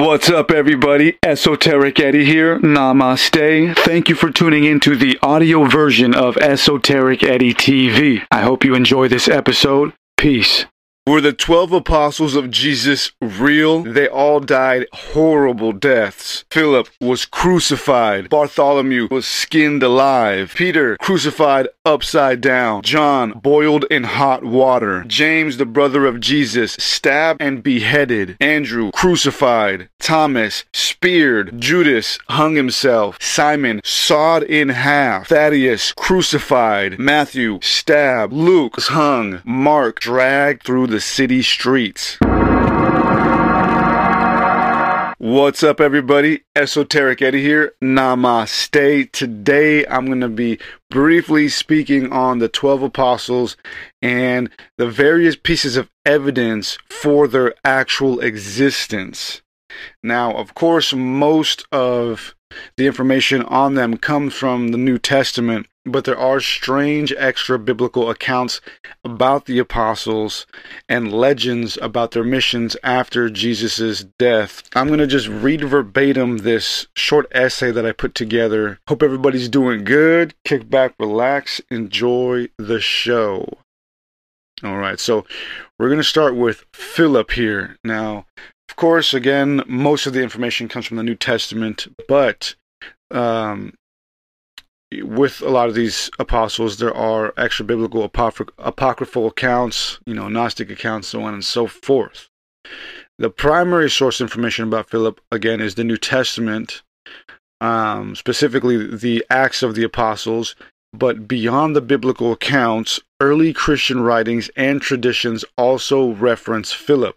What's up, everybody? Esoteric Eddie here. Namaste. Thank you for tuning in to the audio version of Esoteric Eddie TV. I hope you enjoy this episode. Peace. Were the 12 apostles of Jesus real? They all died horrible deaths. Philip was crucified. Bartholomew was skinned alive. Peter crucified upside down. John boiled in hot water. James, the brother of Jesus, stabbed and beheaded. Andrew crucified. Thomas speared. Judas hung himself. Simon sawed in half. Thaddeus crucified. Matthew stabbed. Luke hung. Mark dragged through the city streets. What's up, everybody? Esoteric Eddie here. Namaste. Today, I'm going to be briefly speaking on the 12 apostles and the various pieces of evidence for their actual existence. Now, of course, most of the information on them comes from the New Testament, but there are strange extra biblical accounts about the apostles and legends about their missions after Jesus' death. I'm going to just read verbatim this short essay that I put together. Hope everybody's doing good. Kick back, relax, enjoy the show. All right, so we're going to start with Philip here. Now, of course, again, most of the information comes from the New Testament, but um, with a lot of these apostles, there are extra biblical apocry- apocryphal accounts, you know, Gnostic accounts, so on and so forth. The primary source information about Philip, again, is the New Testament, um, specifically the Acts of the Apostles. But beyond the biblical accounts, early Christian writings and traditions also reference Philip.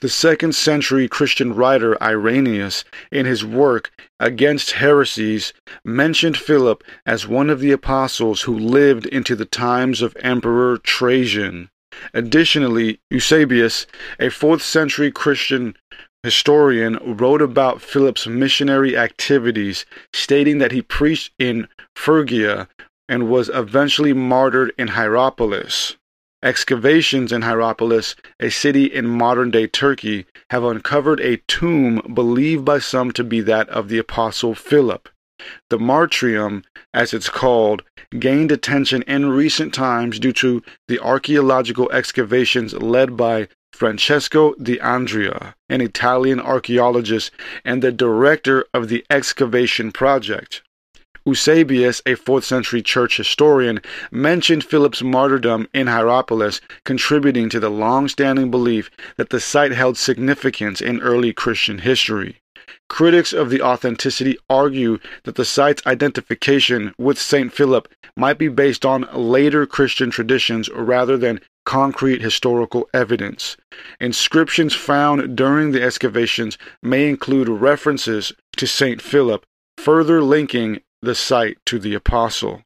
The second century Christian writer Irenaeus, in his work Against Heresies, mentioned Philip as one of the apostles who lived into the times of Emperor Trajan. Additionally, Eusebius, a 4th century Christian historian, wrote about Philip's missionary activities, stating that he preached in Phrygia and was eventually martyred in Hierapolis. Excavations in Hierapolis, a city in modern day Turkey, have uncovered a tomb believed by some to be that of the Apostle Philip. The martyrium, as it's called, gained attention in recent times due to the archaeological excavations led by Francesco D'Andria, an Italian archaeologist and the director of the excavation project. Eusebius, a 4th century church historian, mentioned Philip's martyrdom in Hierapolis, contributing to the long standing belief that the site held significance in early Christian history. Critics of the authenticity argue that the site's identification with St. Philip might be based on later Christian traditions rather than concrete historical evidence. Inscriptions found during the excavations may include references to St. Philip, further linking the site to the apostle.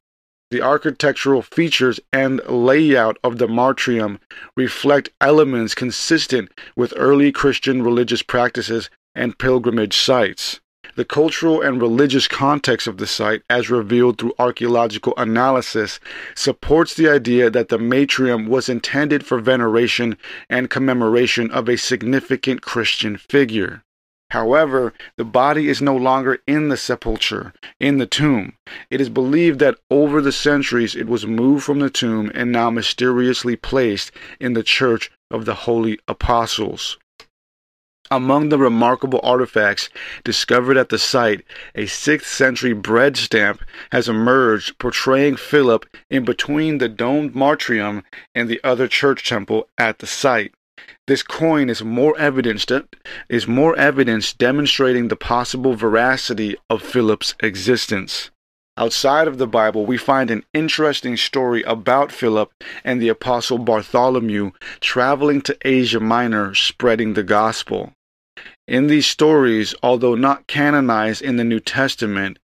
The architectural features and layout of the martyrium reflect elements consistent with early Christian religious practices and pilgrimage sites. The cultural and religious context of the site, as revealed through archaeological analysis, supports the idea that the martyrium was intended for veneration and commemoration of a significant Christian figure. However, the body is no longer in the sepulchre, in the tomb. It is believed that over the centuries it was moved from the tomb and now mysteriously placed in the Church of the Holy Apostles. Among the remarkable artifacts discovered at the site, a 6th century bread stamp has emerged portraying Philip in between the domed martyrium and the other church temple at the site. This coin is more evidence is more evidence demonstrating the possible veracity of Philip's existence. Outside of the Bible, we find an interesting story about Philip and the apostle Bartholomew traveling to Asia Minor spreading the gospel. In these stories, although not canonized in the New Testament,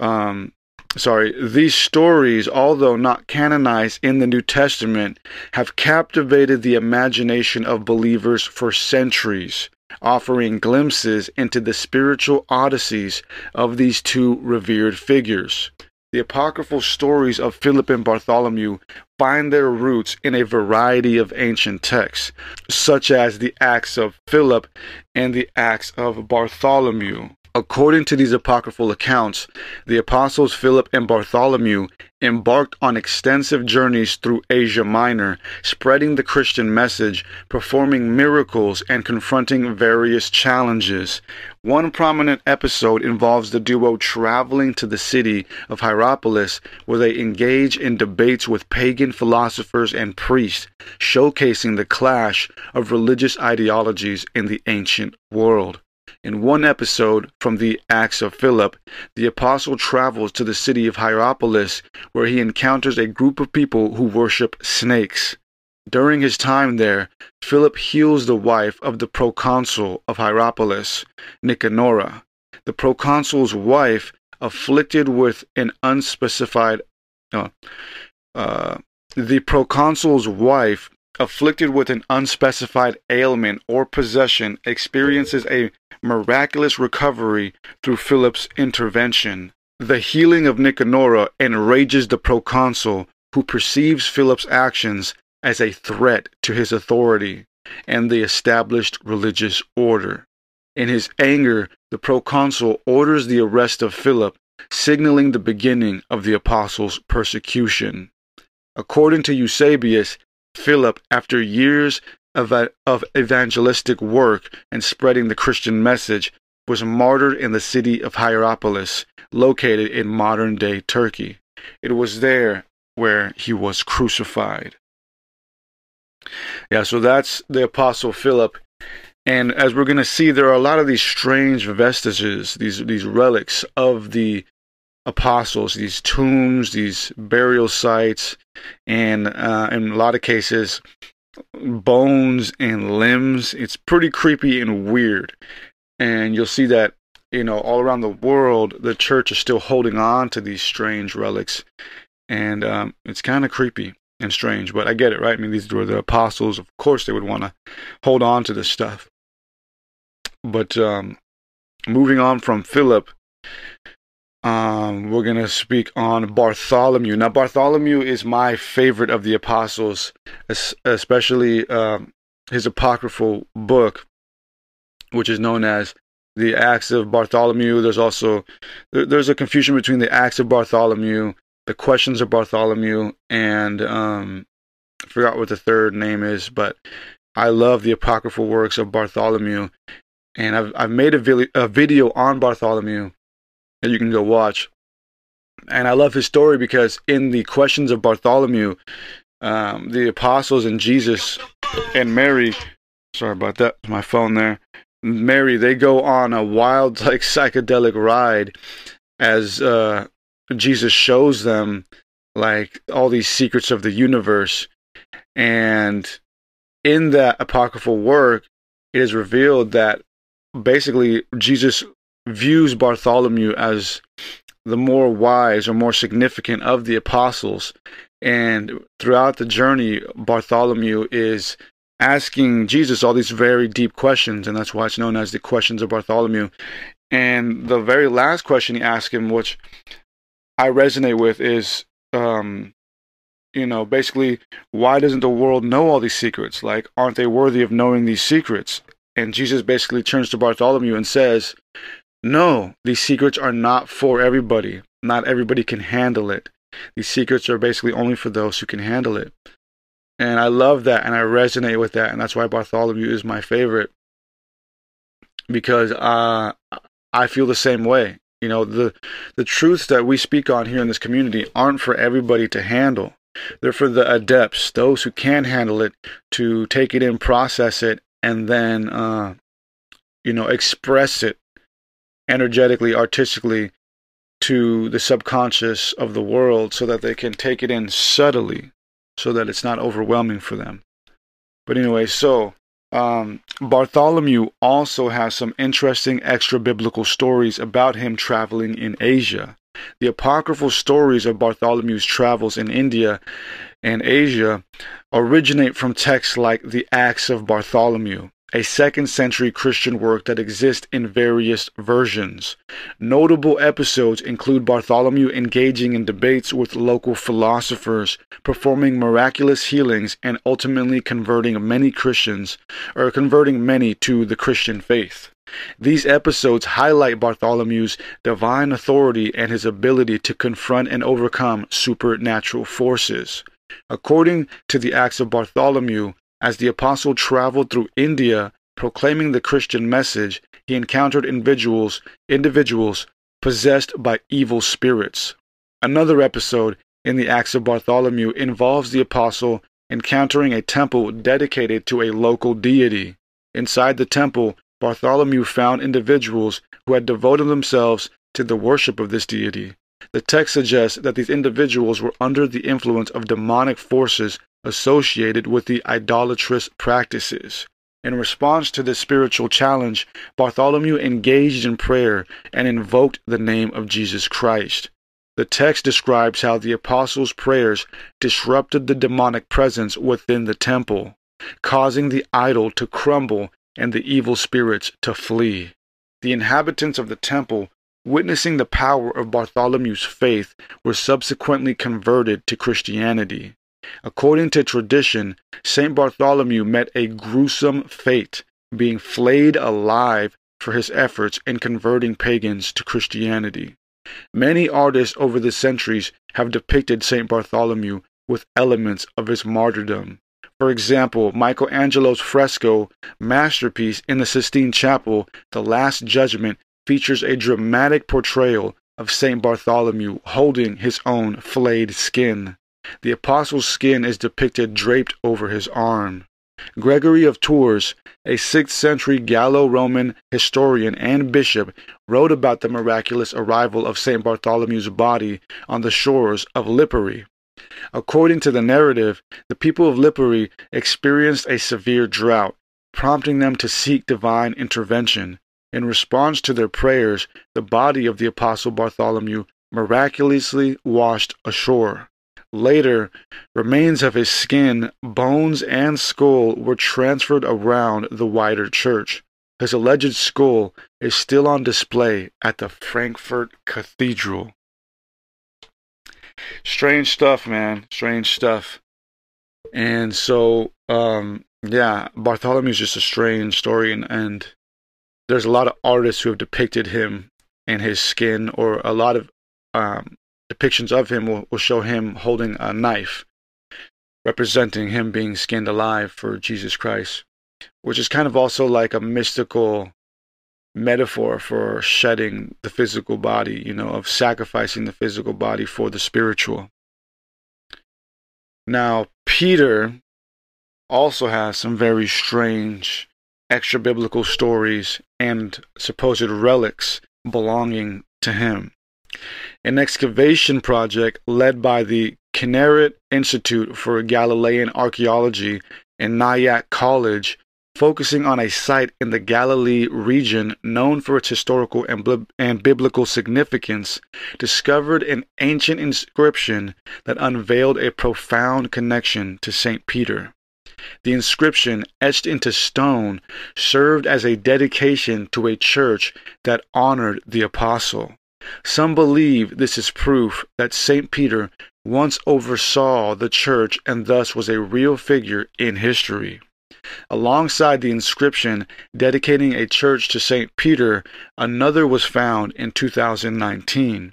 um, sorry, these stories, although not canonized in the New Testament, have captivated the imagination of believers for centuries, offering glimpses into the spiritual odysseys of these two revered figures. The apocryphal stories of Philip and Bartholomew find their roots in a variety of ancient texts, such as the Acts of Philip and the Acts of Bartholomew. According to these apocryphal accounts, the apostles Philip and Bartholomew embarked on extensive journeys through Asia Minor, spreading the Christian message, performing miracles, and confronting various challenges. One prominent episode involves the duo traveling to the city of Hierapolis, where they engage in debates with pagan philosophers and priests, showcasing the clash of religious ideologies in the ancient world. In one episode from the Acts of Philip, the apostle travels to the city of Hierapolis where he encounters a group of people who worship snakes. During his time there, Philip heals the wife of the proconsul of Hierapolis, Nicanora. The proconsul's wife, afflicted with an unspecified uh, uh, the proconsul's wife afflicted with an unspecified ailment or possession experiences a miraculous recovery through Philip's intervention. The healing of Nicanora enrages the proconsul, who perceives Philip's actions as a threat to his authority and the established religious order. In his anger, the proconsul orders the arrest of Philip, signaling the beginning of the apostles' persecution. According to Eusebius, Philip, after years of, uh, of evangelistic work and spreading the Christian message, was martyred in the city of Hierapolis, located in modern day Turkey. It was there where he was crucified. Yeah, so that's the Apostle Philip. And as we're going to see, there are a lot of these strange vestiges, these, these relics of the apostles, these tombs, these burial sites, and uh, in a lot of cases, bones and limbs. It's pretty creepy and weird. And you'll see that, you know, all around the world, the church is still holding on to these strange relics. And um, it's kind of creepy and strange, but I get it, right? I mean, these were the apostles. Of course, they would want to hold on to this stuff. But um, moving on from Philip, um, we're going to speak on Bartholomew. Now, Bartholomew is my favorite of the apostles, especially um, his apocryphal book, which is known as the Acts of Bartholomew. There's also there's a confusion between the Acts of Bartholomew, the Questions of Bartholomew, and um, I forgot what the third name is, but I love the apocryphal works of Bartholomew, and I've I've made a, vi- a video on Bartholomew that you can go watch. And I love his story because in the questions of Bartholomew, um, the apostles and Jesus and Mary, sorry about that, my phone there. Mary, they go on a wild, like psychedelic ride as uh, Jesus shows them like all these secrets of the universe. And in that apocryphal work, it is revealed that basically Jesus views Bartholomew as the more wise or more significant of the apostles. And throughout the journey, Bartholomew is asking Jesus all these very deep questions, and that's why it's known as the questions of Bartholomew. And the very last question he asked him, which I resonate with, is, um, you know, basically, why doesn't the world know all these secrets? Like, aren't they worthy of knowing these secrets? And Jesus basically turns to Bartholomew and says, no, these secrets are not for everybody. Not everybody can handle it. These secrets are basically only for those who can handle it. And I love that and I resonate with that. And that's why Bartholomew is my favorite. Because uh, I feel the same way. You know, the, the truths that we speak on here in this community aren't for everybody to handle. They're for the adepts, those who can handle it, to take it in, process it, and then, uh, you know, express it energetically, artistically to the subconscious of the world so that they can take it in subtly so that it's not overwhelming for them. But anyway, so um, Bartholomew also has some interesting extra biblical stories about him traveling in Asia. The apocryphal stories of Bartholomew's travels in India and Asia originate from texts like the Acts of Bartholomew. A second century Christian work that exists in various versions. Notable episodes include Bartholomew engaging in debates with local philosophers, performing miraculous healings, and ultimately converting many Christians, or converting many to the Christian faith. These episodes highlight Bartholomew's divine authority and his ability to confront and overcome supernatural forces. According to the Acts of Bartholomew, as the apostle traveled through India proclaiming the Christian message, he encountered individuals, individuals possessed by evil spirits. Another episode in the Acts of Bartholomew involves the apostle encountering a temple dedicated to a local deity. Inside the temple, Bartholomew found individuals who had devoted themselves to the worship of this deity. The text suggests that these individuals were under the influence of demonic forces associated with the idolatrous practices. In response to this spiritual challenge, Bartholomew engaged in prayer and invoked the name of Jesus Christ. The text describes how the apostles' prayers disrupted the demonic presence within the temple, causing the idol to crumble and the evil spirits to flee. The inhabitants of the temple, witnessing the power of Bartholomew's faith, were subsequently converted to Christianity. According to tradition, St. Bartholomew met a gruesome fate, being flayed alive for his efforts in converting pagans to Christianity. Many artists over the centuries have depicted St. Bartholomew with elements of his martyrdom. For example, Michelangelo's fresco masterpiece in the Sistine Chapel, The Last Judgment, features a dramatic portrayal of St. Bartholomew holding his own flayed skin. The apostle's skin is depicted draped over his arm. Gregory of Tours, a 6th century Gallo Roman historian and bishop, wrote about the miraculous arrival of St. Bartholomew's body on the shores of Lipari. According to the narrative, the people of Lipari experienced a severe drought, prompting them to seek divine intervention. In response to their prayers, the body of the apostle Bartholomew miraculously washed ashore. Later, remains of his skin, bones, and skull were transferred around the wider church. His alleged skull is still on display at the Frankfurt Cathedral. Strange stuff, man. Strange stuff. And so, um, yeah, Bartholomew is just a strange story, and, and there's a lot of artists who have depicted him and his skin, or a lot of um, depictions of him will, will show him holding a knife, representing him being skinned alive for Jesus Christ, which is kind of also like a mystical metaphor for shedding the physical body, you know, of sacrificing the physical body for the spiritual. Now, Peter also has some very strange extra biblical stories and supposed relics belonging to him an excavation project led by the Kinneret Institute for Galilean Archaeology and Nyack College, focusing on a site in the Galilee region known for its historical and, and biblical significance, discovered an ancient inscription that unveiled a profound connection to St. Peter. The inscription, etched into stone, served as a dedication to a church that honored the apostle. Some believe this is proof that St. Peter once oversaw the church and thus was a real figure in history. Alongside the inscription dedicating a church to St. Peter, another was found in 2019.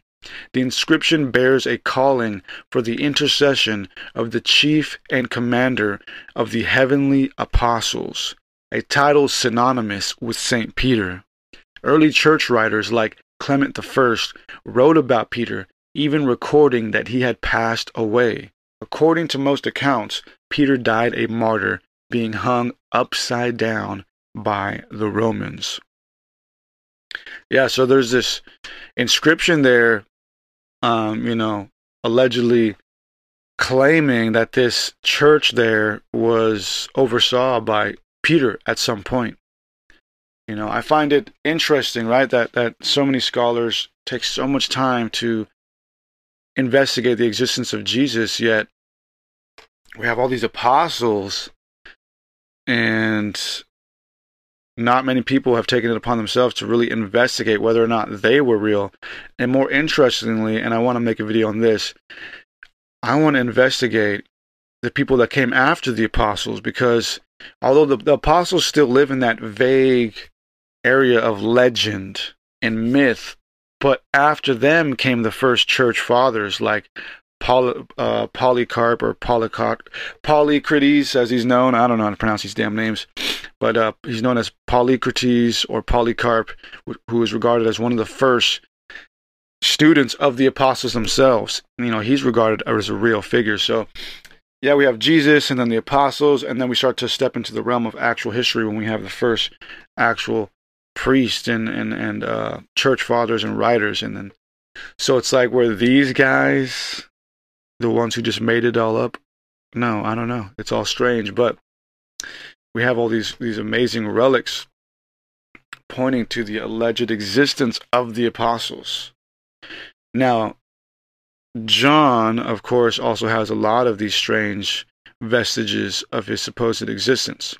The inscription bears a calling for the intercession of the chief and commander of the heavenly apostles, a title synonymous with St. Peter. Early church writers like Clement I wrote about Peter, even recording that he had passed away. According to most accounts, Peter died a martyr, being hung upside down by the Romans. Yeah, so there's this inscription there, um, you know, allegedly claiming that this church there was oversaw by Peter at some point. You know, I find it interesting, right, that that so many scholars take so much time to investigate the existence of Jesus, yet we have all these apostles and not many people have taken it upon themselves to really investigate whether or not they were real. And more interestingly, and I want to make a video on this, I want to investigate the people that came after the apostles because although the, the apostles still live in that vague area of legend and myth, but after them came the first church fathers like Poly, uh, Polycarp or Polycarp, Polycrates, as he's known. I don't know how to pronounce these damn names, but uh, he's known as Polycrates or Polycarp, who is regarded as one of the first students of the apostles themselves. You know, he's regarded as a real figure. So, yeah, we have Jesus and then the apostles, and then we start to step into the realm of actual history when we have the first actual priests and and and uh, church fathers and writers, and then so it's like where these guys the ones who just made it all up? No, I don't know. It's all strange, but we have all these these amazing relics pointing to the alleged existence of the apostles. Now, John, of course, also has a lot of these strange vestiges of his supposed existence.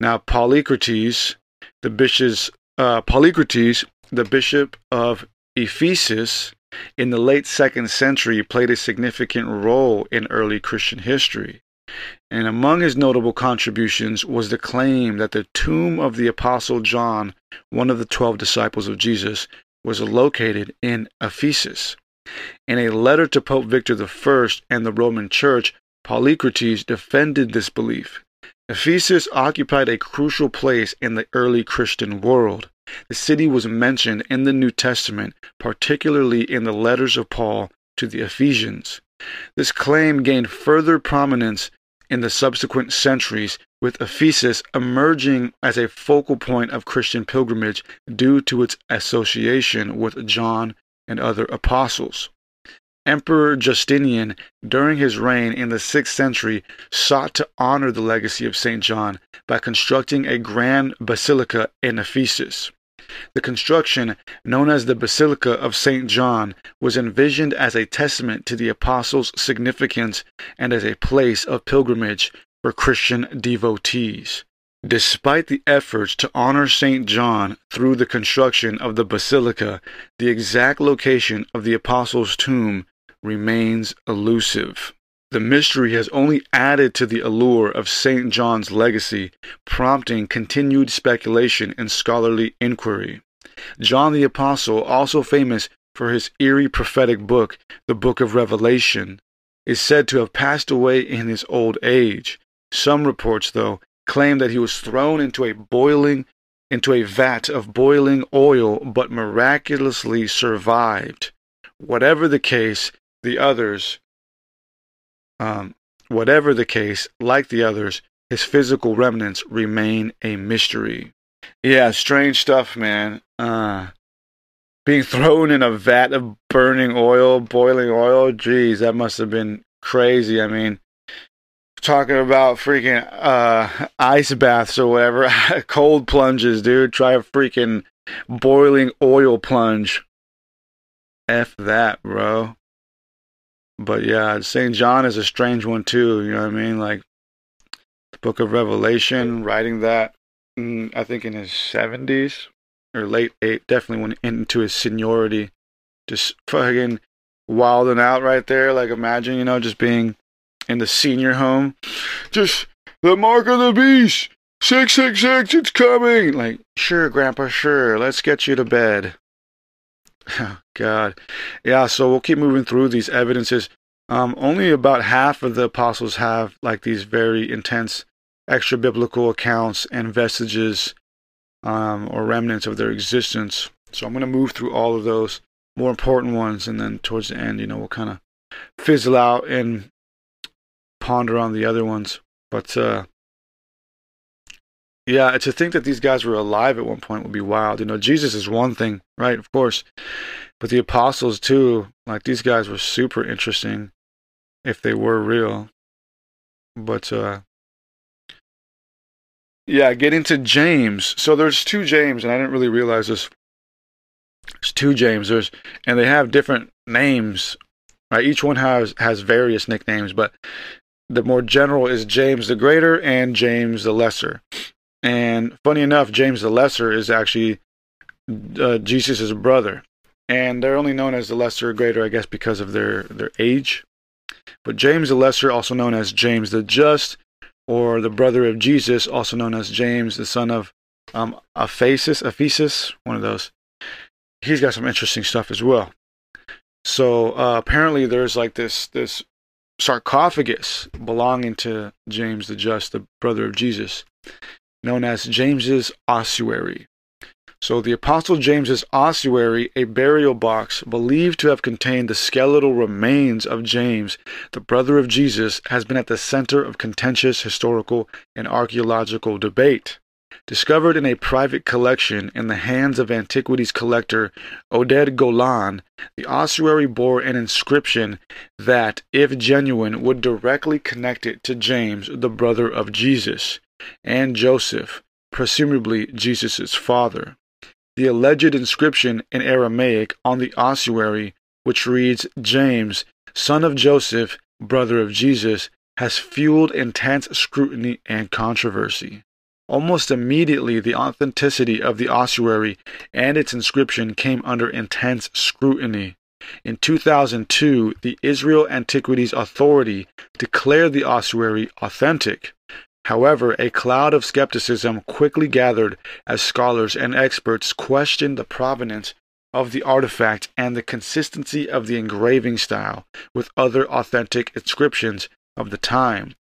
Now, Polycrates, the bishop's uh, Polycrates, the bishop of Ephesus, in the late second century played a significant role in early Christian history. And among his notable contributions was the claim that the tomb of the Apostle John, one of the twelve disciples of Jesus, was located in Ephesus. In a letter to Pope Victor I and the Roman Church, Polycrates defended this belief. Ephesus occupied a crucial place in the early Christian world. The city was mentioned in the New Testament, particularly in the letters of Paul to the Ephesians. This claim gained further prominence in the subsequent centuries, with Ephesus emerging as a focal point of Christian pilgrimage due to its association with John and other apostles. Emperor Justinian, during his reign in the 6th century, sought to honor the legacy of St. John by constructing a grand basilica in Ephesus. The construction, known as the Basilica of St. John, was envisioned as a testament to the apostles' significance and as a place of pilgrimage for Christian devotees. Despite the efforts to honor St. John through the construction of the basilica, the exact location of the apostles' tomb remains elusive. The mystery has only added to the allure of St. John's legacy, prompting continued speculation and scholarly inquiry. John the Apostle, also famous for his eerie prophetic book, the Book of Revelation, is said to have passed away in his old age. Some reports, though, claim that he was thrown into a boiling into a vat of boiling oil but miraculously survived. Whatever the case, the others um, whatever the case, like the others, his physical remnants remain a mystery. Yeah, strange stuff, man. Uh, being thrown in a vat of burning oil, boiling oil, geez, that must have been crazy. I mean, talking about freaking uh, ice baths or whatever, cold plunges, dude. Try a freaking boiling oil plunge. F that, bro but yeah, St. John is a strange one too. You know what I mean? Like the book of Revelation, writing that, I think in his 70s or late eight, definitely went into his seniority. Just fucking wilding out right there. Like imagine, you know, just being in the senior home. Just the mark of the beast. 666, it's coming. Like, sure, Grandpa, sure. Let's get you to bed. Oh, God. Yeah, so we'll keep moving through these evidences. Um, only about half of the apostles have like these very intense extra biblical accounts and vestiges um, or remnants of their existence. So I'm going to move through all of those more important ones, and then towards the end, you know, we'll kind of fizzle out and ponder on the other ones. But uh, yeah, to think that these guys were alive at one point would be wild. You know, Jesus is one thing, right? Of course. But the apostles, too, like these guys were super interesting if they were real. But, uh, yeah, getting to James. So there's two James, and I didn't really realize this. There's two James. There's, and they have different names. Right? Each one has has various nicknames, but the more general is James the Greater and James the Lesser. And funny enough, James the Lesser is actually uh, Jesus' brother. And they're only known as the lesser or greater, I guess, because of their, their age. But James the Lesser, also known as James the Just, or the brother of Jesus, also known as James, the son of um, Ephesus, one of those. He's got some interesting stuff as well. So uh, apparently, there's like this this sarcophagus belonging to James the Just, the brother of Jesus, known as James's ossuary. So the Apostle James's ossuary, a burial box believed to have contained the skeletal remains of James, the brother of Jesus, has been at the center of contentious historical and archaeological debate. Discovered in a private collection in the hands of antiquities collector Oded Golan, the ossuary bore an inscription that, if genuine, would directly connect it to James, the brother of Jesus, and Joseph, presumably Jesus' father. The alleged inscription in Aramaic on the ossuary, which reads James, son of Joseph, brother of Jesus, has fueled intense scrutiny and controversy. Almost immediately, the authenticity of the ossuary and its inscription came under intense scrutiny. In 2002, the Israel Antiquities Authority declared the ossuary authentic. However, a cloud of skepticism quickly gathered as scholars and experts questioned the provenance of the artifact and the consistency of the engraving style with other authentic inscriptions of the time.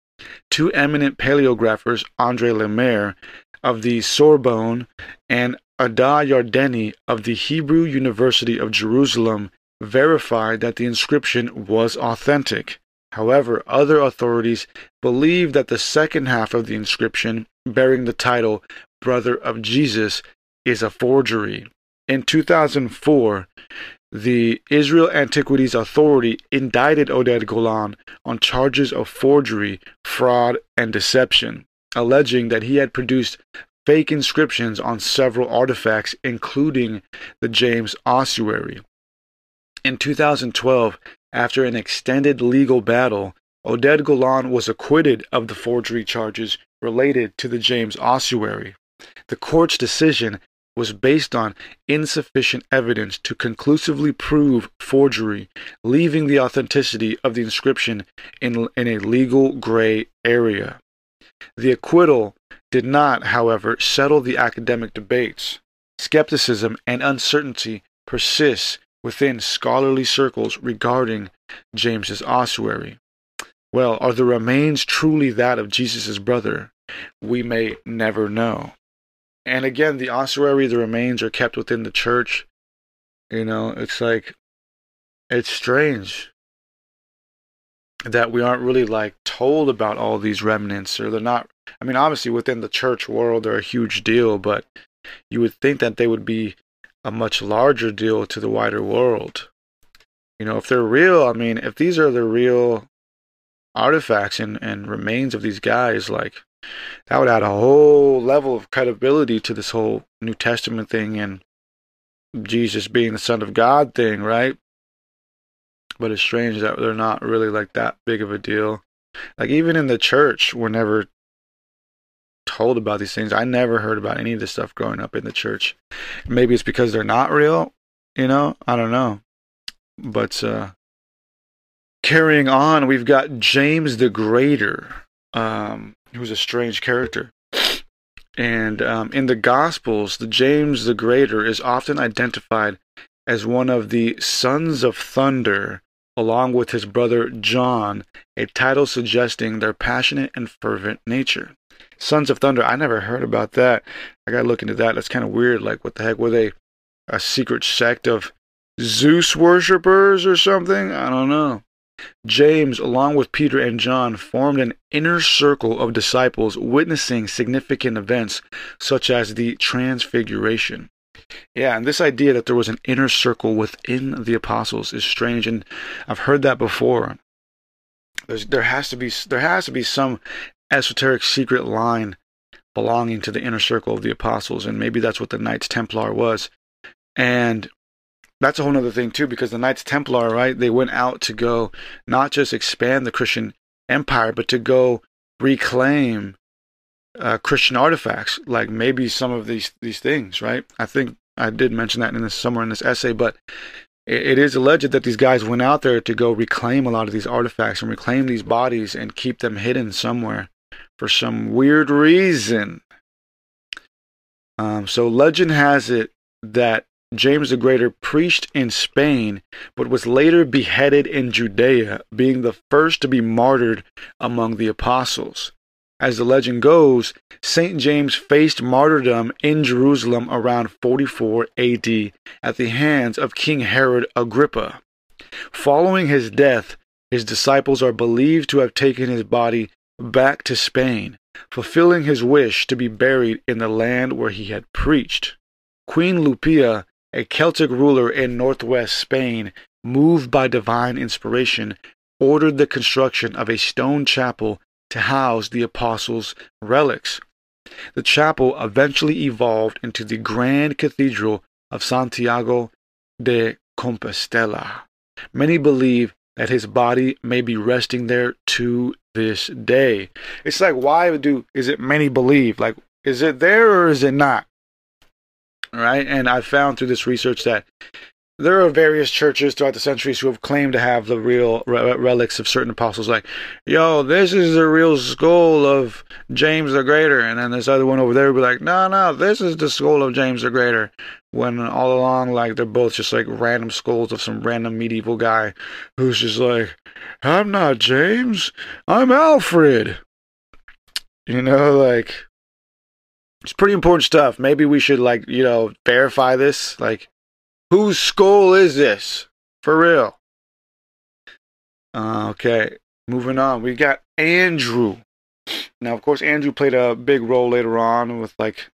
Two eminent paleographers, Andre Lemaire of the Sorbonne and Ada Yardeni of the Hebrew University of Jerusalem, verified that the inscription was authentic. However, other authorities believe that the second half of the inscription, bearing the title Brother of Jesus, is a forgery. In 2004, the Israel Antiquities Authority indicted Oded Golan on charges of forgery, fraud, and deception, alleging that he had produced fake inscriptions on several artifacts, including the James ossuary. In 2012, after an extended legal battle, Oded Golan was acquitted of the forgery charges related to the James ossuary. The court's decision was based on insufficient evidence to conclusively prove forgery, leaving the authenticity of the inscription in, in a legal gray area. The acquittal did not, however, settle the academic debates. Skepticism and uncertainty persist within scholarly circles regarding James's ossuary. Well, are the remains truly that of Jesus' brother? We may never know. And again, the ossuary, the remains are kept within the church. You know, it's like, it's strange that we aren't really like told about all these remnants, or they're not. I mean, obviously, within the church world, they're a huge deal, but you would think that they would be a much larger deal to the wider world. You know, if they're real, I mean, if these are the real artifacts and, and remains of these guys, like, that would add a whole level of credibility to this whole New Testament thing and Jesus being the Son of God thing, right? But it's strange that they're not really like that big of a deal. Like even in the church, we're never told about these things. I never heard about any of this stuff growing up in the church. Maybe it's because they're not real, you know? I don't know. But uh carrying on, we've got James the Greater. Um who's a strange character. And um, in the Gospels, the James the Greater is often identified as one of the sons of thunder, along with his brother John, a title suggesting their passionate and fervent nature. Sons of Thunder, I never heard about that. I gotta look into that. That's kind of weird. Like, what the heck were they? A secret sect of Zeus worshippers or something? I don't know. James, along with Peter and John, formed an inner circle of disciples witnessing significant events such as the Transfiguration. Yeah, and this idea that there was an inner circle within the apostles is strange, and I've heard that before. There's, there has to be there has to be some esoteric secret line belonging to the inner circle of the apostles, and maybe that's what the Knights Templar was. And that's a whole other thing too, because the Knights Templar, right, they went out to go not just expand the Christian empire, but to go reclaim uh, Christian artifacts, like maybe some of these these things, right? I think I did mention that in this somewhere in this essay, but it, it is alleged that these guys went out there to go reclaim a lot of these artifacts and reclaim these bodies and keep them hidden somewhere for some weird reason. Um, so legend has it that James the Greater preached in Spain, but was later beheaded in Judea, being the first to be martyred among the apostles. As the legend goes, St. James faced martyrdom in Jerusalem around 44 AD at the hands of King Herod Agrippa. Following his death, his disciples are believed to have taken his body back to Spain, fulfilling his wish to be buried in the land where he had preached. Queen Lupia, a Celtic ruler in northwest Spain, moved by divine inspiration, ordered the construction of a stone chapel to house the apostles' relics. The chapel eventually evolved into the Grand Cathedral of Santiago de Compostela. Many believe that his body may be resting there to this day. It's like why do is it many believe? Like is it there or is it not? Right? And I found through this research that there are various churches throughout the centuries who have claimed to have the real re- relics of certain apostles. Like, yo, this is the real skull of James the Greater, and then this other one over there would be like, no, no, this is the skull of James the Greater. When all along, like, they're both just like random skulls of some random medieval guy who's just like, I'm not James, I'm Alfred. You know, like, it's pretty important stuff. Maybe we should like, you know, verify this. Like, Whose skull is this? For real. Uh, okay, moving on. We got Andrew. Now, of course, Andrew played a big role later on with like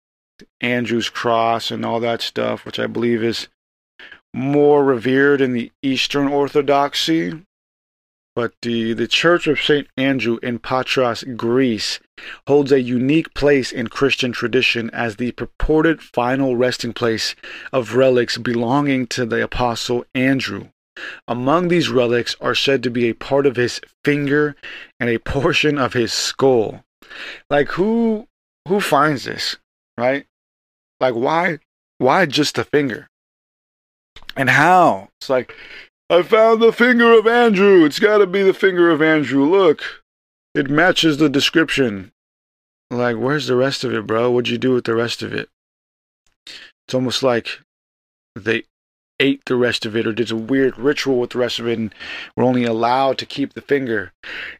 Andrew's cross and all that stuff, which I believe is more revered in the Eastern Orthodoxy. But the, the Church of St. Andrew in Patras, Greece, holds a unique place in Christian tradition as the purported final resting place of relics belonging to the Apostle Andrew. Among these relics are said to be a part of his finger and a portion of his skull. Like who who finds this, right? Like why why just a finger? And how? It's like I found the finger of Andrew. It's got to be the finger of Andrew. Look, it matches the description. Like, where's the rest of it, bro? What'd you do with the rest of it? It's almost like they ate the rest of it or did a weird ritual with the rest of it and were only allowed to keep the finger.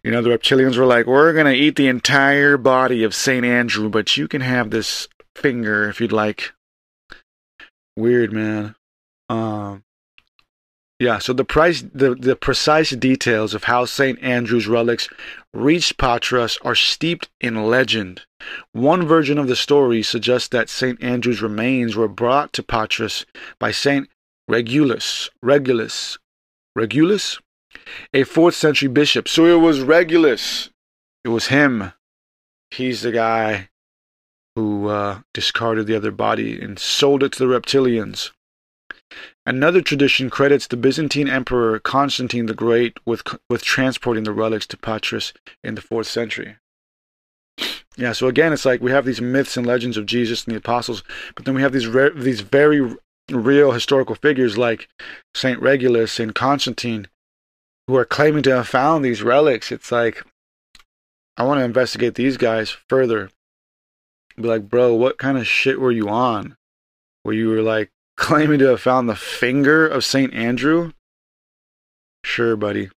You know, the reptilians were like, we're going to eat the entire body of St. Andrew, but you can have this finger if you'd like. Weird, man. Um, yeah, so the price the, the precise details of how St. Andrew's relics reached Patras are steeped in legend. One version of the story suggests that St. Andrew's remains were brought to Patras by St. Regulus, Regulus, Regulus, a 4th century bishop. So it was Regulus. It was him. He's the guy who uh, discarded the other body and sold it to the reptilians. Another tradition credits the Byzantine Emperor Constantine the Great with, with transporting the relics to Patras in the 4th century. Yeah, so again, it's like we have these myths and legends of Jesus and the apostles, but then we have these re- these very real historical figures like Saint Regulus and Constantine, who are claiming to have found these relics. It's like I want to investigate these guys further. Be like, bro, what kind of shit were you on? Where you were like claiming to have found the finger of St. Andrew? Sure, buddy.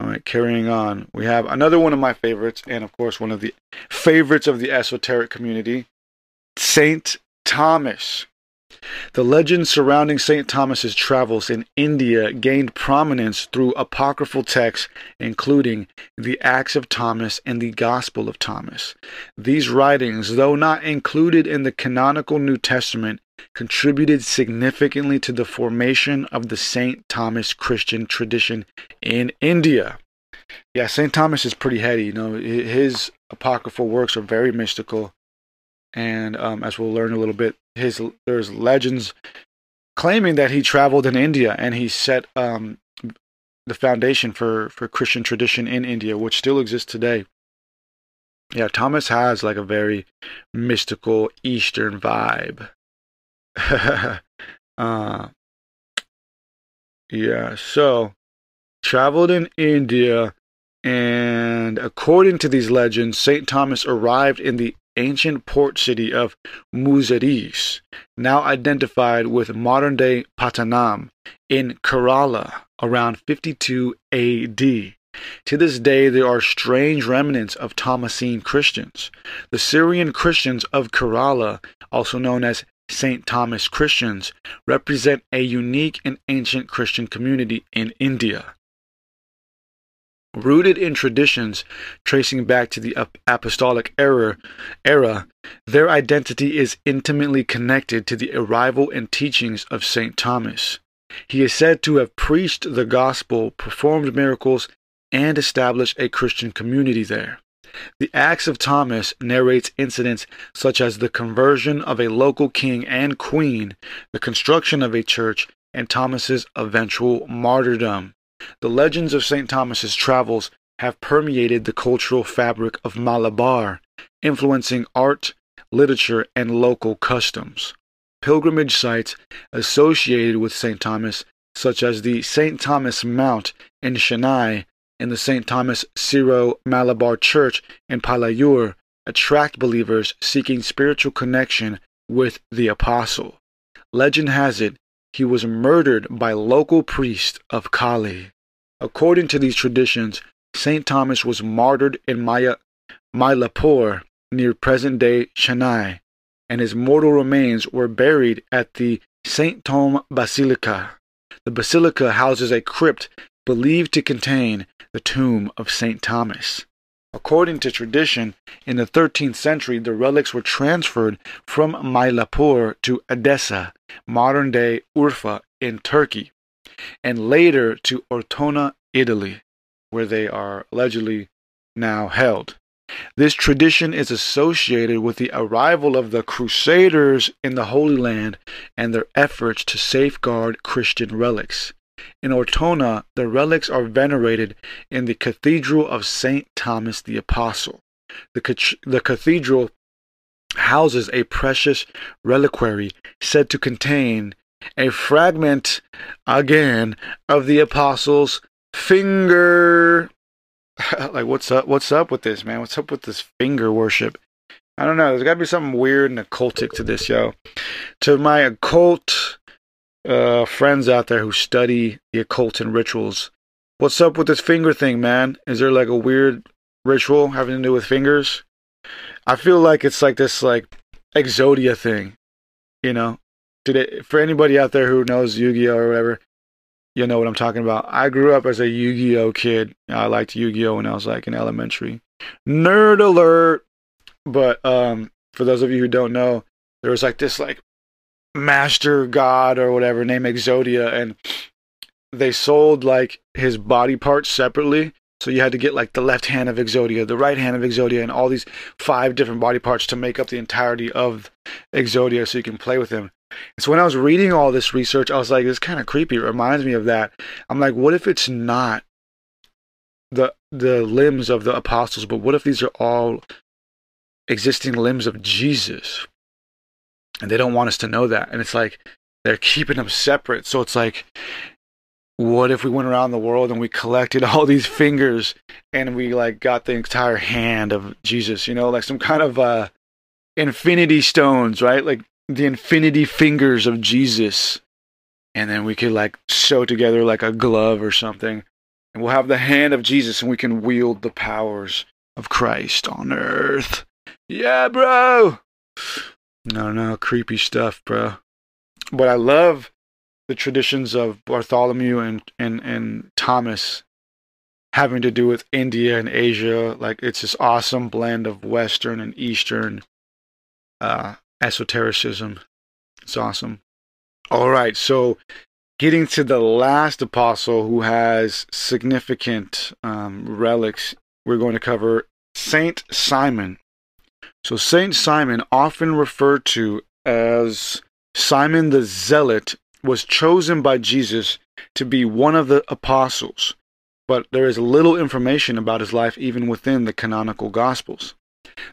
All right, carrying on. We have another one of my favorites, and of course, one of the favorites of the esoteric community St. Thomas. The legend surrounding St. Thomas's travels in India gained prominence through apocryphal texts, including the Acts of Thomas and the Gospel of Thomas. These writings, though not included in the canonical New Testament, contributed significantly to the formation of the St. Thomas Christian tradition in India. Yeah, St. Thomas is pretty heady. You know, his apocryphal works are very mystical, and um, as we'll learn a little bit, his there's legends claiming that he traveled in India and he set um, the foundation for for Christian tradition in India, which still exists today. Yeah, Thomas has like a very mystical Eastern vibe. uh, yeah, so traveled in India, and according to these legends, St. Thomas arrived in the ancient port city of Muziris, now identified with modern day Pattanam, in Kerala around 52 AD. To this day, there are strange remnants of Thomasine Christians. The Syrian Christians of Kerala, also known as St. Thomas Christians, represent a unique and ancient Christian community in India. Rooted in traditions tracing back to the apostolic era, era, their identity is intimately connected to the arrival and teachings of St. Thomas. He is said to have preached the gospel, performed miracles, and established a Christian community there. The Acts of Thomas narrates incidents such as the conversion of a local king and queen, the construction of a church, and Thomas's eventual martyrdom. The legends of St. Thomas's travels have permeated the cultural fabric of Malabar, influencing art, literature, and local customs. Pilgrimage sites associated with St. Thomas, such as the St. Thomas Mount in Chennai in the St. Thomas Syro Malabar Church in Palayur attract believers seeking spiritual connection with the apostle. Legend has it he was murdered by local priests of Kali. According to these traditions, St. Thomas was martyred in Maya, Mylapore near present-day Chennai, and his mortal remains were buried at the St. Thome Basilica. The basilica houses a crypt believed to contain the tomb of St. Thomas. According to tradition, in the 13th century, the relics were transferred from Mylapore to Edessa, modern day Urfa in Turkey, and later to Ortona, Italy, where they are allegedly now held. This tradition is associated with the arrival of the Crusaders in the Holy Land and their efforts to safeguard Christian relics. In Ortona, the relics are venerated in the Cathedral of St. Thomas the Apostle. The, the cathedral houses a precious reliquary said to contain a fragment, again, of the Apostle's finger. like, what's up? What's up with this, man? What's up with this finger worship? I don't know. There's got to be something weird and occultic to this, yo. To my occult uh, friends out there who study the occult and rituals. What's up with this finger thing, man? Is there like a weird ritual having to do with fingers? I feel like it's like this like Exodia thing, you know. Did it for anybody out there who knows Yu-Gi-Oh or whatever? You know what I'm talking about. I grew up as a Yu-Gi-Oh kid. I liked Yu-Gi-Oh when I was like in elementary. Nerd alert. But um, for those of you who don't know, there was like this like master god or whatever named Exodia, and they sold like his body parts separately. So you had to get like the left hand of Exodia, the right hand of Exodia, and all these five different body parts to make up the entirety of Exodia so you can play with him. And so when I was reading all this research, I was like, this kind of creepy. It reminds me of that. I'm like, what if it's not the the limbs of the apostles, but what if these are all existing limbs of Jesus? And they don't want us to know that. And it's like they're keeping them separate. So it's like what if we went around the world and we collected all these fingers and we like got the entire hand of jesus you know like some kind of uh infinity stones right? Like the infinity fingers of jesus. And then we could like sew together like a glove or something. And we'll have the hand of jesus and we can wield the powers of christ on earth. Yeah bro no, no, creepy stuff, bro. But I love the traditions of Bartholomew and, and, and Thomas having to do with India and Asia. Like it's this awesome blend of Western and Eastern uh, esotericism. It's awesome. All right, so getting to the last apostle who has significant um, relics, we're going to cover Saint Simon. So Saint Simon, often referred to as Simon the Zealot, was chosen by Jesus to be one of the apostles, but there is little information about his life even within the canonical Gospels.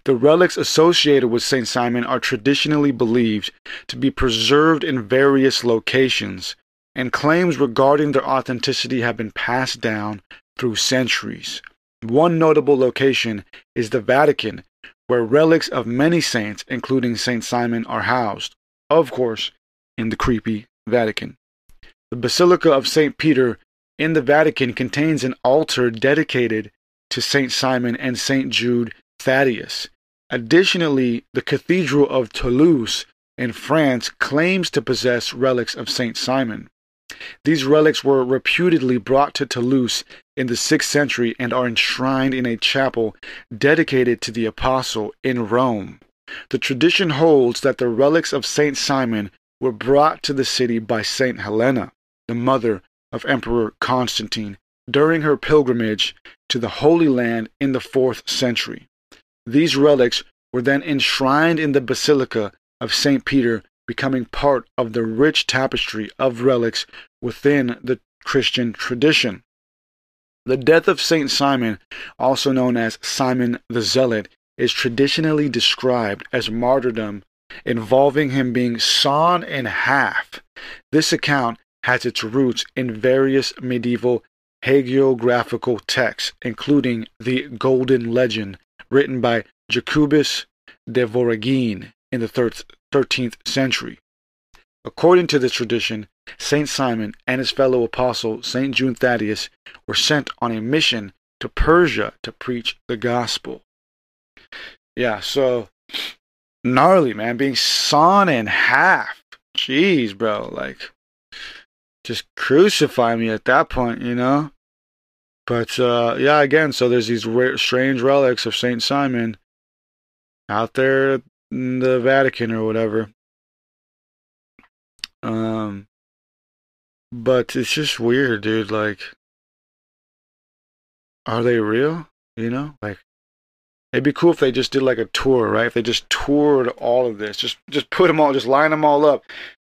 The relics associated with St. Simon are traditionally believed to be preserved in various locations, and claims regarding their authenticity have been passed down through centuries. One notable location is the Vatican, where relics of many saints, including St. Simon, are housed. Of course, in the creepy Vatican. The Basilica of St. Peter in the Vatican contains an altar dedicated to St. Simon and St. Jude Thaddeus. Additionally, the Cathedral of Toulouse in France claims to possess relics of St. Simon. These relics were reputedly brought to Toulouse in the 6th century and are enshrined in a chapel dedicated to the apostle in Rome. The tradition holds that the relics of St. Simon were brought to the city by St. Helena, the mother of Emperor Constantine, during her pilgrimage to the Holy Land in the 4th century. These relics were then enshrined in the Basilica of St. Peter, becoming part of the rich tapestry of relics within the Christian tradition. The death of St. Simon, also known as Simon the Zealot, is traditionally described as martyrdom involving him being sawn in half. This account has its roots in various medieval hagiographical texts, including the Golden Legend, written by Jacobus de Voragine in the 13th century. According to this tradition, Saint Simon and his fellow apostle Saint Jude Thaddeus were sent on a mission to Persia to preach the gospel. Yeah, so gnarly, man, being sawn in half. Jeez, bro, like just crucify me at that point, you know? But uh, yeah, again, so there's these strange relics of Saint Simon out there the Vatican or whatever. Um, but it's just weird, dude. Like, are they real? You know, like it'd be cool if they just did like a tour, right? If they just toured all of this, just just put them all, just line them all up.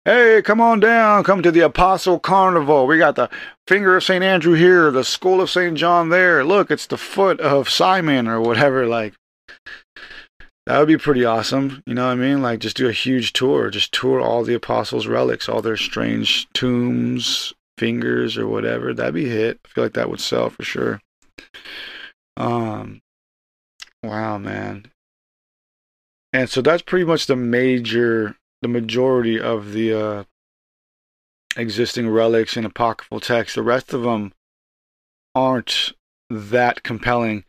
Hey, come on down. Come to the Apostle Carnival. We got the finger of St. Andrew here, the skull of St. John there. Look, it's the foot of Simon or whatever. Like, that would be pretty awesome. You know what I mean? Like, just do a huge tour. Just tour all the apostles' relics, all their strange tombs, fingers, or whatever. That'd be hit. I feel like that would sell for sure. Um, wow, man. And so that's pretty much the major the majority of the uh, existing relics and apocryphal texts. The rest of them aren't that compelling.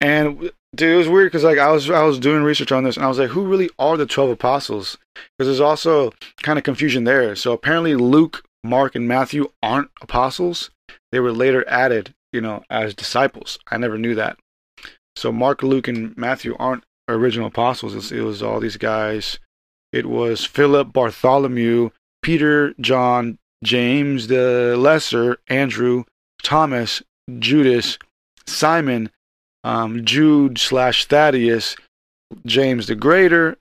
And dude, it was weird because like I was I was doing research on this and I was like, who really are the twelve apostles? Because there's also kind of confusion there. So apparently Luke, Mark, and Matthew aren't apostles. They were later added, you know, as disciples. I never knew that. So Mark, Luke, and Matthew aren't original apostles. It was all these guys it was Philip, Bartholomew, Peter, John, James the Lesser, Andrew, Thomas, Judas, Simon, um, Jude slash Thaddeus, James the Greater.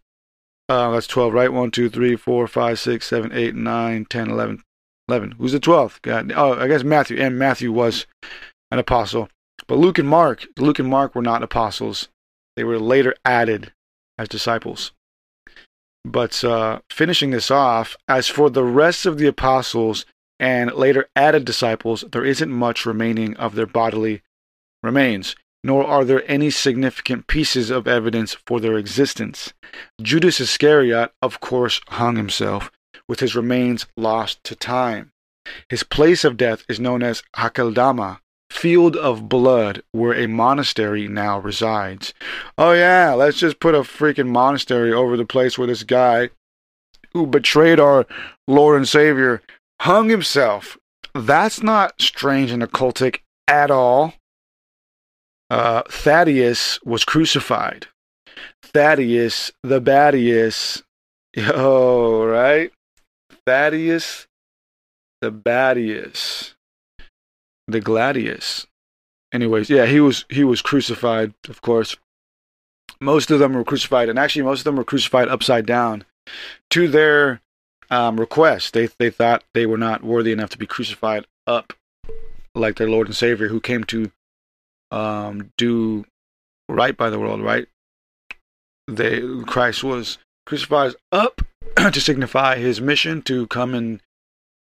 Uh, that's 12, right? 1, 2, 3, 4, 5, 6, 7, 8, 9, 10, 11. 11. Who's the 12th? God. Oh, I guess Matthew. And Matthew was an apostle. But Luke and Mark, Luke and Mark were not apostles. They were later added as disciples. But uh, finishing this off, as for the rest of the apostles and later added disciples, there isn't much remaining of their bodily remains, nor are there any significant pieces of evidence for their existence. Judas Iscariot, of course, hung himself, with his remains lost to time. His place of death is known as Hakeldama, field of blood where a monastery now resides. Oh, yeah, let's just put a freaking monastery over the place where this guy who betrayed our Lord and Savior hung himself. That's not strange and occultic at all. Uh, Thaddeus was crucified. Thaddeus, the Badius. Oh, right? Thaddeus, the Badius the gladius anyways yeah he was he was crucified of course most of them were crucified and actually most of them were crucified upside down to their um, request they they thought they were not worthy enough to be crucified up like their lord and savior who came to um, do right by the world right they Christ was crucified up to signify his mission to come and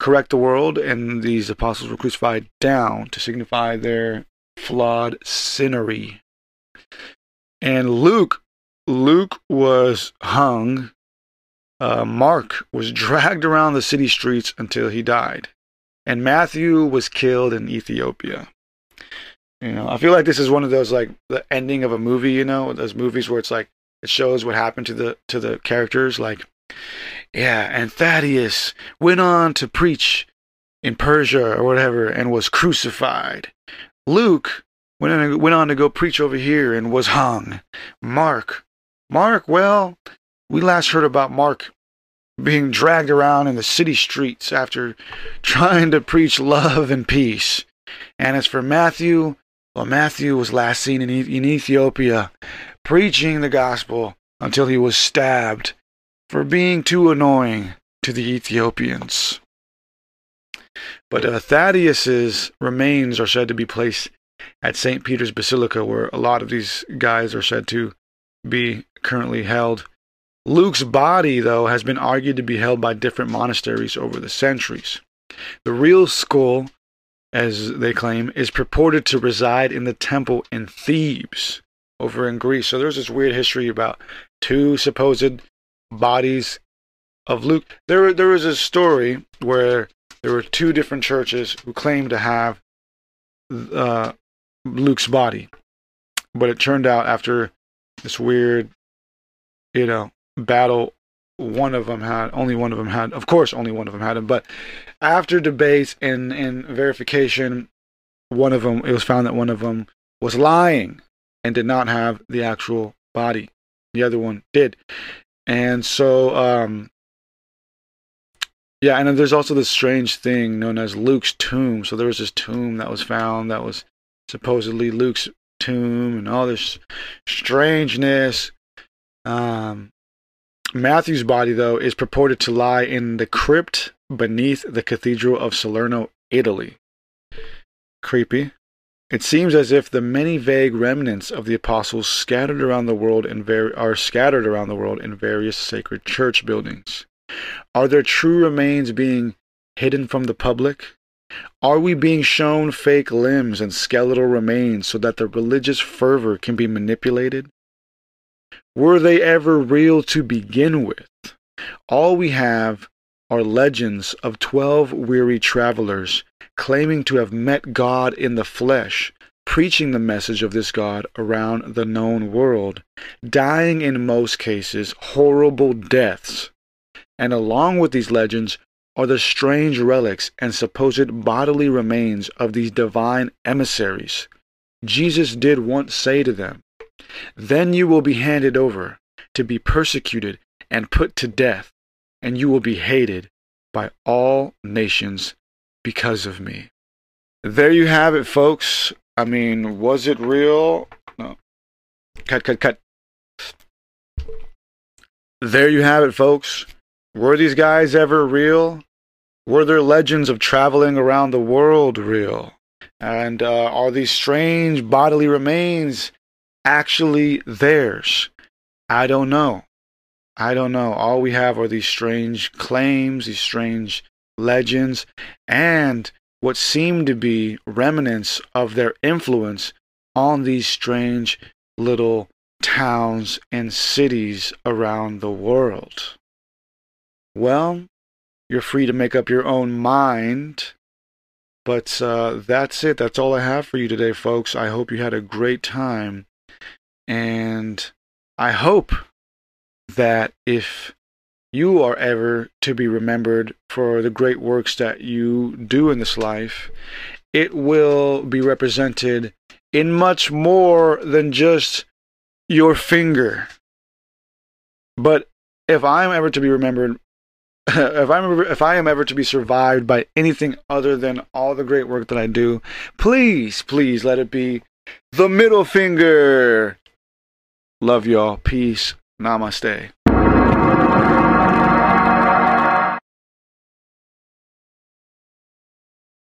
correct the world, and these apostles were crucified down to signify their flawed sinnery. And Luke, Luke was hung. Uh, Mark was dragged around the city streets until he died, and Matthew was killed in Ethiopia. You know, I feel like this is one of those like the ending of a movie. You know, those movies where it's like it shows what happened to the to the characters. Like, yeah, and Thaddeus went on to preach in Persia or whatever and was crucified. Luke went on, went on to go preach over here and was hung. Mark, Mark, well, we last heard about Mark being dragged around in the city streets after trying to preach love and peace. And as for Matthew, well, Matthew was last seen in, in Ethiopia preaching the gospel until he was stabbed for being too annoying to the Ethiopians. But uh, Thaddeus's remains are said to be placed at St. Peter's Basilica, where a lot of these guys are said to be currently held. Luke's body, though, has been argued to be held by different monasteries over the centuries. The real skull as they claim, is purported to reside in the temple in Thebes over in Greece. So there's this weird history about two supposed bodies of Luke. There, there was a story where there were two different churches who claimed to have uh, Luke's body, but it turned out after this weird, you know, battle one of them had only one of them had of course only one of them had him but after debates and and verification one of them it was found that one of them was lying and did not have the actual body. The other one did. And so um yeah and then there's also this strange thing known as luke's tomb. So there was this tomb that was found that was supposedly luke's tomb and all this strangeness. Um Matthew's body, though, is purported to lie in the crypt beneath the Cathedral of Salerno, Italy. Creepy. It seems as if the many vague remnants of the apostles scattered around the world in ver- are scattered around the world in various sacred church buildings. Are their true remains being hidden from the public? Are we being shown fake limbs and skeletal remains so that the religious fervor can be manipulated? Were they ever real to begin with? All we have are legends of twelve weary travelers claiming to have met God in the flesh, preaching the message of this God around the known world, dying in most cases horrible deaths. And along with these legends are the strange relics and supposed bodily remains of these divine emissaries. Jesus did once say to them, then you will be handed over to be persecuted and put to death, and you will be hated by all nations because of me. There you have it, folks. I mean, was it real? No. Cut, cut, cut. There you have it, folks. Were these guys ever real? Were their legends of traveling around the world real? And uh, are these strange bodily remains actually theirs? I don't know. I don't know. All we have are these strange claims, these strange legends, and what seem to be remnants of their influence on these strange little towns and cities around the world. Well, you're free to make up your own mind. But uh, that's it. That's all I have for you today, folks. I hope you had a great time. And I hope that if you are ever to be remembered for the great works that you do in this life, it will be represented in much more than just your finger. But if I'm ever to be remembered, if I'm if I am ever to be survived by anything other than all the great work that I do, please, please let it be the middle finger. Love y'all. Peace. Namaste.